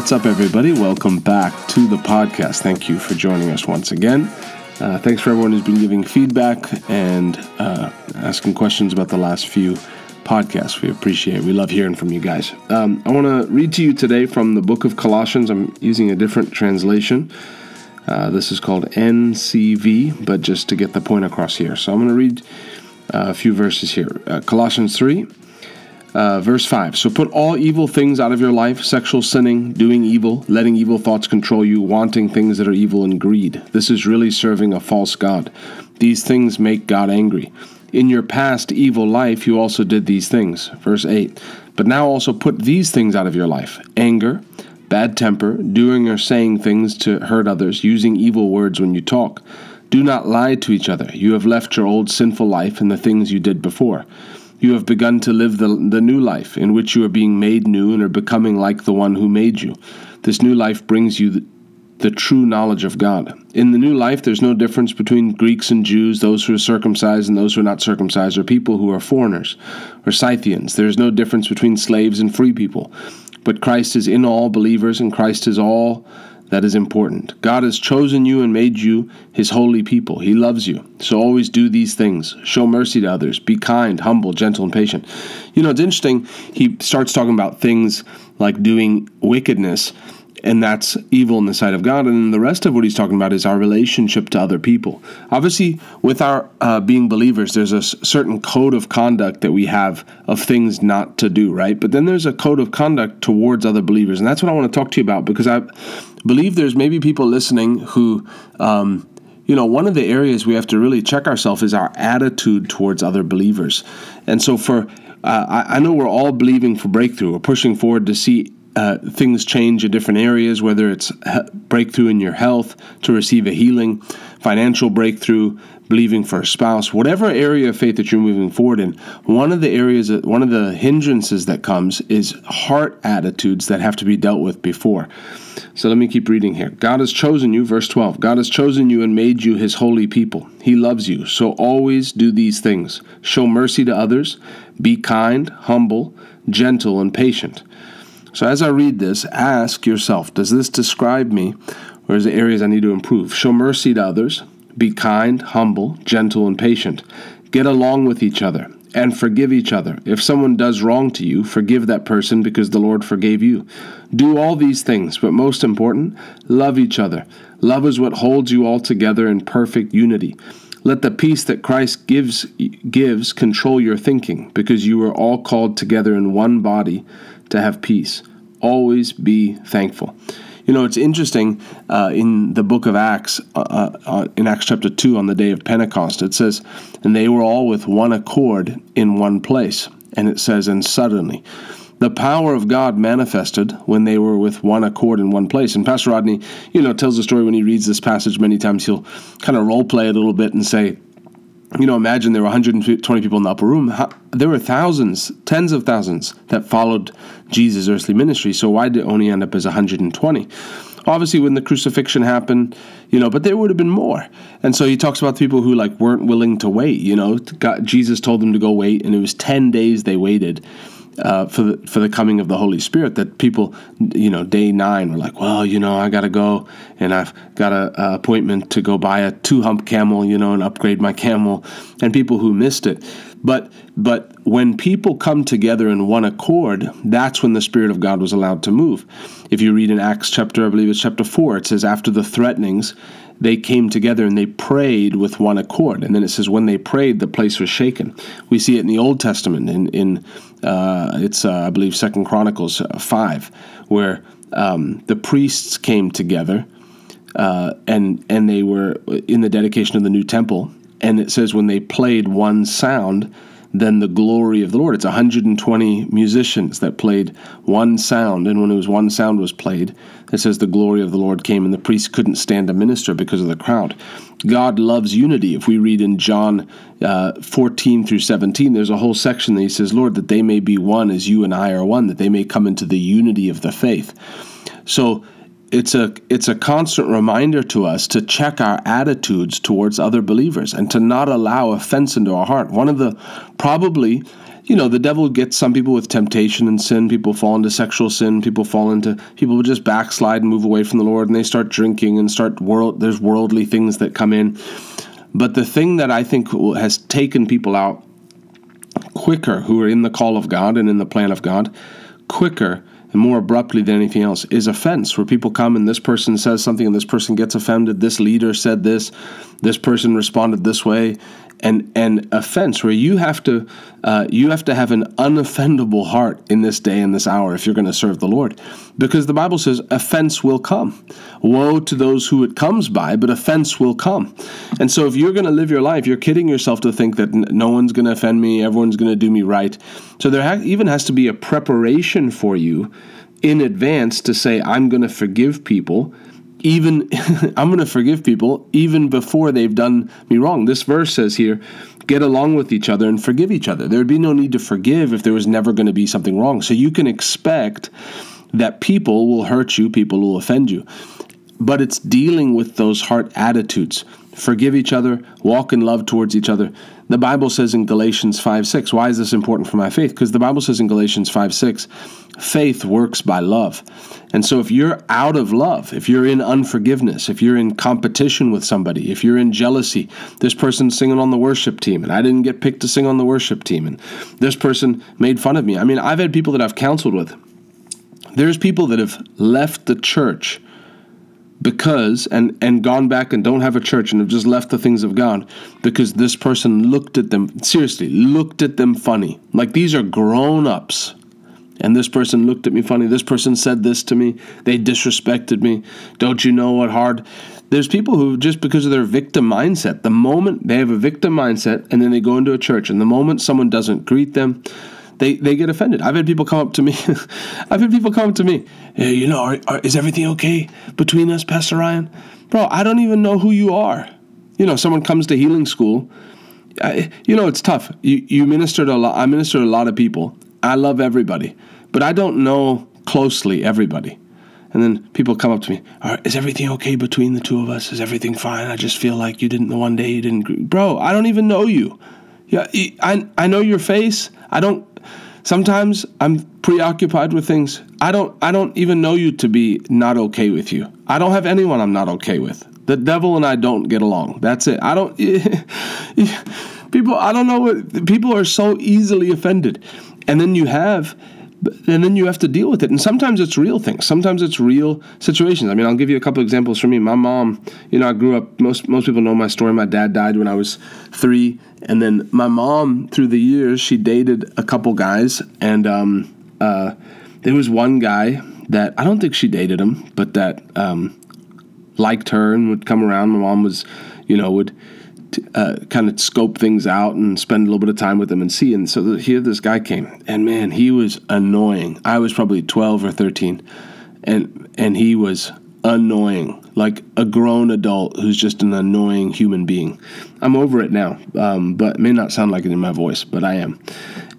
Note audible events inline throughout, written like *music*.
What's up, everybody? Welcome back to the podcast. Thank you for joining us once again. Uh, thanks for everyone who's been giving feedback and uh, asking questions about the last few podcasts. We appreciate it. We love hearing from you guys. Um, I want to read to you today from the book of Colossians. I'm using a different translation. Uh, this is called NCV, but just to get the point across here. So I'm going to read uh, a few verses here. Uh, Colossians 3 uh, verse 5 So put all evil things out of your life sexual sinning, doing evil, letting evil thoughts control you, wanting things that are evil, and greed. This is really serving a false God. These things make God angry. In your past evil life, you also did these things. Verse 8 But now also put these things out of your life anger, bad temper, doing or saying things to hurt others, using evil words when you talk. Do not lie to each other. You have left your old sinful life and the things you did before. You have begun to live the, the new life, in which you are being made new and are becoming like the one who made you. This new life brings you the, the true knowledge of God. In the new life, there's no difference between Greeks and Jews, those who are circumcised and those who are not circumcised, or people who are foreigners or Scythians. There is no difference between slaves and free people. But Christ is in all believers, and Christ is all that is important. God has chosen you and made you his holy people. He loves you. So always do these things. Show mercy to others. Be kind, humble, gentle, and patient. You know, it's interesting. He starts talking about things like doing wickedness and that's evil in the sight of God. And the rest of what he's talking about is our relationship to other people. Obviously, with our uh, being believers, there's a certain code of conduct that we have of things not to do, right? But then there's a code of conduct towards other believers, and that's what I want to talk to you about because I believe there's maybe people listening who. Um, you know, one of the areas we have to really check ourselves is our attitude towards other believers. And so, for uh, I, I know we're all believing for breakthrough. We're pushing forward to see uh, things change in different areas, whether it's breakthrough in your health to receive a healing, financial breakthrough, believing for a spouse, whatever area of faith that you're moving forward in. One of the areas, that, one of the hindrances that comes is heart attitudes that have to be dealt with before. So let me keep reading here. God has chosen you, verse 12. God has chosen you and made you his holy people. He loves you. So always do these things show mercy to others, be kind, humble, gentle, and patient. So as I read this, ask yourself Does this describe me, or is there areas I need to improve? Show mercy to others, be kind, humble, gentle, and patient. Get along with each other and forgive each other. If someone does wrong to you, forgive that person because the Lord forgave you. Do all these things, but most important, love each other. Love is what holds you all together in perfect unity. Let the peace that Christ gives gives control your thinking, because you are all called together in one body to have peace. Always be thankful. You know, it's interesting uh, in the book of Acts, uh, uh, uh, in Acts chapter 2, on the day of Pentecost, it says, And they were all with one accord in one place. And it says, And suddenly, the power of God manifested when they were with one accord in one place. And Pastor Rodney, you know, tells the story when he reads this passage many times, he'll kind of role play it a little bit and say, you know, imagine there were 120 people in the upper room. There were thousands, tens of thousands that followed Jesus' earthly ministry. So why did it only end up as 120? Obviously, when the crucifixion happened, you know, but there would have been more. And so he talks about people who like weren't willing to wait. You know, Jesus told them to go wait, and it was 10 days they waited uh, for the for the coming of the Holy Spirit. That people, you know, day nine were like, well, you know, I got to go, and I've got a, a, appointment to go buy a two hump camel, you know, and upgrade my camel, and people who missed it. But but when people come together in one accord, that's when the Spirit of God was allowed to move. If you read in Acts chapter, I believe it's chapter four, it says after the threatenings they came together and they prayed with one accord. And then it says, when they prayed, the place was shaken. We see it in the Old Testament, in, in uh, it's, uh, I believe, Second Chronicles uh, 5, where um, the priests came together uh, and, and they were in the dedication of the new temple. And it says, when they played one sound, then the glory of the Lord. It's 120 musicians that played one sound, and when it was one sound was played, it says the glory of the Lord came, and the priest couldn't stand to minister because of the crowd. God loves unity. If we read in John uh, 14 through 17, there's a whole section that he says, Lord, that they may be one as you and I are one, that they may come into the unity of the faith. So it's a it's a constant reminder to us to check our attitudes towards other believers and to not allow offense into our heart. One of the probably you know, the devil gets some people with temptation and sin. People fall into sexual sin. People fall into people just backslide and move away from the Lord, and they start drinking and start world. There's worldly things that come in, but the thing that I think has taken people out quicker, who are in the call of God and in the plan of God, quicker and more abruptly than anything else is offense, where people come and this person says something and this person gets offended. This leader said this, this person responded this way, and and offense where you have to uh, you have to have an unoffendable heart in this day and this hour if you're going to serve the Lord, because the Bible says offense will come. Woe to those who it comes by, but offense will come. And so if you're going to live your life, you're kidding yourself to think that no one's going to offend me, everyone's going to do me right. So there ha- even has to be a preparation for you in advance to say I'm going to forgive people even *laughs* I'm going to forgive people even before they've done me wrong. This verse says here, get along with each other and forgive each other. There would be no need to forgive if there was never going to be something wrong. So you can expect that people will hurt you, people will offend you. But it's dealing with those heart attitudes. Forgive each other, walk in love towards each other. The Bible says in Galatians 5 6, why is this important for my faith? Because the Bible says in Galatians 5 6, faith works by love. And so if you're out of love, if you're in unforgiveness, if you're in competition with somebody, if you're in jealousy, this person's singing on the worship team and I didn't get picked to sing on the worship team, and this person made fun of me. I mean, I've had people that I've counseled with. There's people that have left the church because and and gone back and don't have a church and have just left the things of God because this person looked at them seriously looked at them funny like these are grown ups and this person looked at me funny this person said this to me they disrespected me don't you know what hard there's people who just because of their victim mindset the moment they have a victim mindset and then they go into a church and the moment someone doesn't greet them they they get offended. I've had people come up to me. *laughs* I've had people come up to me. Hey, you know, are, are, is everything okay between us, Pastor Ryan? Bro, I don't even know who you are. You know, someone comes to healing school. I, you know, it's tough. You you ministered a lot. I ministered a lot of people. I love everybody, but I don't know closely everybody. And then people come up to me, All right, is everything okay between the two of us? Is everything fine? I just feel like you didn't, the one day you didn't. Bro, I don't even know you. Yeah, I, I know your face. I don't Sometimes I'm preoccupied with things. I don't I don't even know you to be not okay with you. I don't have anyone I'm not okay with. The devil and I don't get along. That's it. I don't *laughs* people I don't know what people are so easily offended. And then you have and then you have to deal with it. And sometimes it's real things. Sometimes it's real situations. I mean, I'll give you a couple examples from me. My mom, you know, I grew up. Most most people know my story. My dad died when I was three, and then my mom, through the years, she dated a couple guys, and um, uh, there was one guy that I don't think she dated him, but that um, liked her and would come around. My mom was, you know, would uh, kind of scope things out and spend a little bit of time with them and see. And so here this guy came, and man, he was annoying. I was probably twelve or thirteen, and and he was annoying, like a grown adult who's just an annoying human being. I'm over it now, um, but it may not sound like it in my voice, but I am.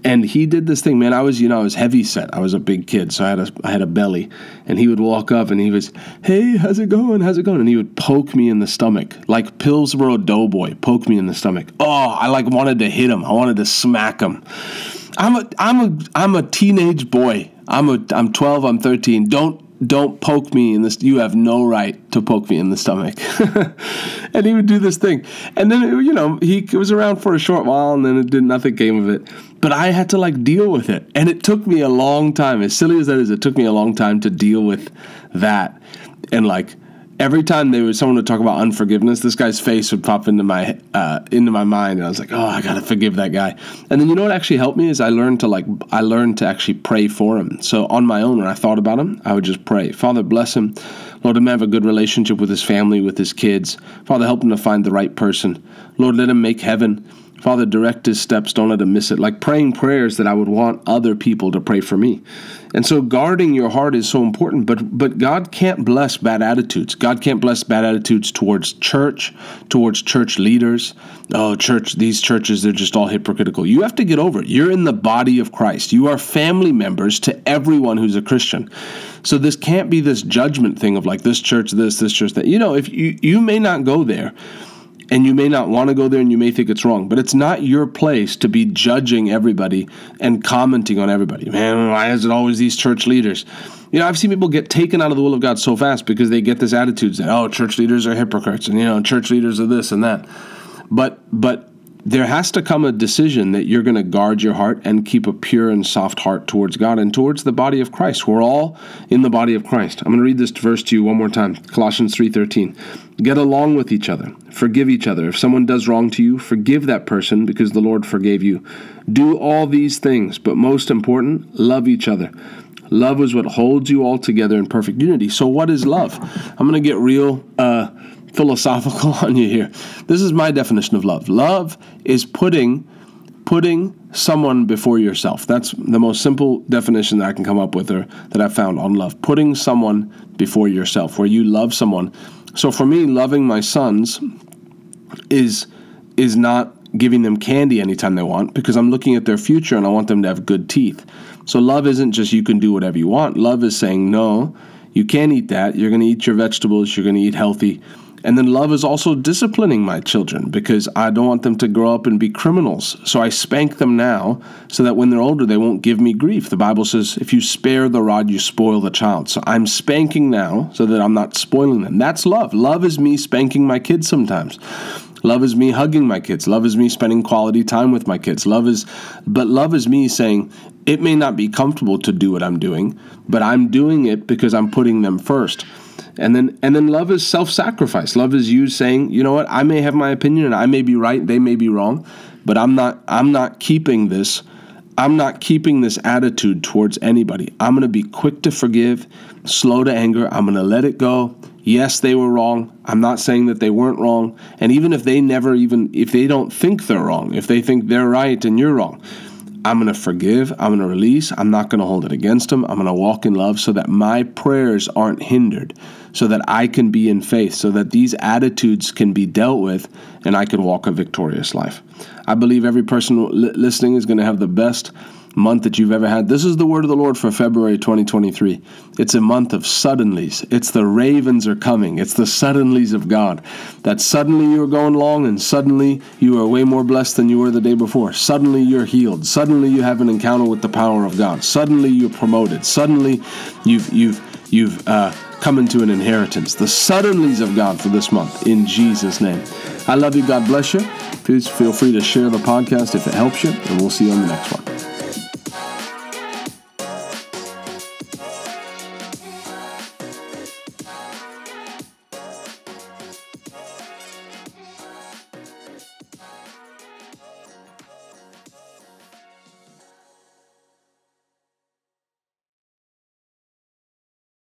And he did this thing, man. I was, you know, I was heavy set. I was a big kid, so I had a, I had a belly. And he would walk up and he was, "Hey, how's it going? How's it going?" And he would poke me in the stomach, like Pillsbury Doughboy, poke me in the stomach. Oh, I like wanted to hit him. I wanted to smack him. I'm a, I'm a, I'm a teenage boy. I'm a, I'm 12. I'm 13. Don't don't poke me in this you have no right to poke me in the stomach. *laughs* And he would do this thing. And then you know he was around for a short while and then it did nothing came of it. But i had to like deal with it. And it took me a long time. As silly as that is it took me a long time to deal with that. And like every time there was someone to talk about unforgiveness, this guy's face would pop into my uh, into my mind, and I was like, "Oh, I gotta forgive that guy." And then you know what actually helped me is I learned to like I learned to actually pray for him. So on my own, when I thought about him, I would just pray, "Father, bless him." Lord, let him have a good relationship with his family, with his kids. Father, help him to find the right person. Lord, let him make heaven Father, direct his steps, don't let him miss it. Like praying prayers that I would want other people to pray for me. And so guarding your heart is so important, but but God can't bless bad attitudes. God can't bless bad attitudes towards church, towards church leaders. Oh, church, these churches, they're just all hypocritical. You have to get over it. You're in the body of Christ. You are family members to everyone who's a Christian. So this can't be this judgment thing of like this church, this, this church, that. You know, if you you may not go there and you may not want to go there and you may think it's wrong, but it's not your place to be judging everybody and commenting on everybody. Man, why is it always these church leaders? You know, I've seen people get taken out of the will of God so fast because they get this attitude that, oh, church leaders are hypocrites and, you know, church leaders are this and that. But, but, there has to come a decision that you're going to guard your heart and keep a pure and soft heart towards God and towards the body of Christ. We're all in the body of Christ. I'm going to read this verse to you one more time. Colossians 3:13. Get along with each other. Forgive each other. If someone does wrong to you, forgive that person because the Lord forgave you. Do all these things, but most important, love each other. Love is what holds you all together in perfect unity. So what is love? I'm going to get real philosophical *laughs* on you here. This is my definition of love. Love is putting putting someone before yourself. That's the most simple definition that I can come up with or that I found on love. Putting someone before yourself, where you love someone. So for me, loving my sons is is not giving them candy anytime they want because I'm looking at their future and I want them to have good teeth. So love isn't just you can do whatever you want. Love is saying no, you can't eat that. You're going to eat your vegetables, you're going to eat healthy and then love is also disciplining my children because I don't want them to grow up and be criminals. So I spank them now so that when they're older, they won't give me grief. The Bible says, if you spare the rod, you spoil the child. So I'm spanking now so that I'm not spoiling them. That's love. Love is me spanking my kids sometimes. Love is me hugging my kids. Love is me spending quality time with my kids. Love is, but love is me saying, it may not be comfortable to do what I'm doing, but I'm doing it because I'm putting them first. And then and then love is self-sacrifice. Love is you saying, you know what, I may have my opinion and I may be right, they may be wrong, but I'm not I'm not keeping this I'm not keeping this attitude towards anybody. I'm going to be quick to forgive, slow to anger. I'm going to let it go. Yes, they were wrong. I'm not saying that they weren't wrong. And even if they never even if they don't think they're wrong, if they think they're right and you're wrong, I'm going to forgive. I'm going to release. I'm not going to hold it against them. I'm going to walk in love so that my prayers aren't hindered, so that I can be in faith, so that these attitudes can be dealt with and I can walk a victorious life. I believe every person listening is going to have the best month that you've ever had. This is the word of the Lord for February 2023. It's a month of suddenlies. It's the ravens are coming. It's the suddenlies of God. That suddenly you're going long and suddenly you are way more blessed than you were the day before. Suddenly you're healed. Suddenly you have an encounter with the power of God. Suddenly you're promoted. Suddenly you've you've you've uh, come into an inheritance. The suddenlies of God for this month in Jesus' name. I love you. God bless you. Please feel free to share the podcast if it helps you, and we'll see you on the next one.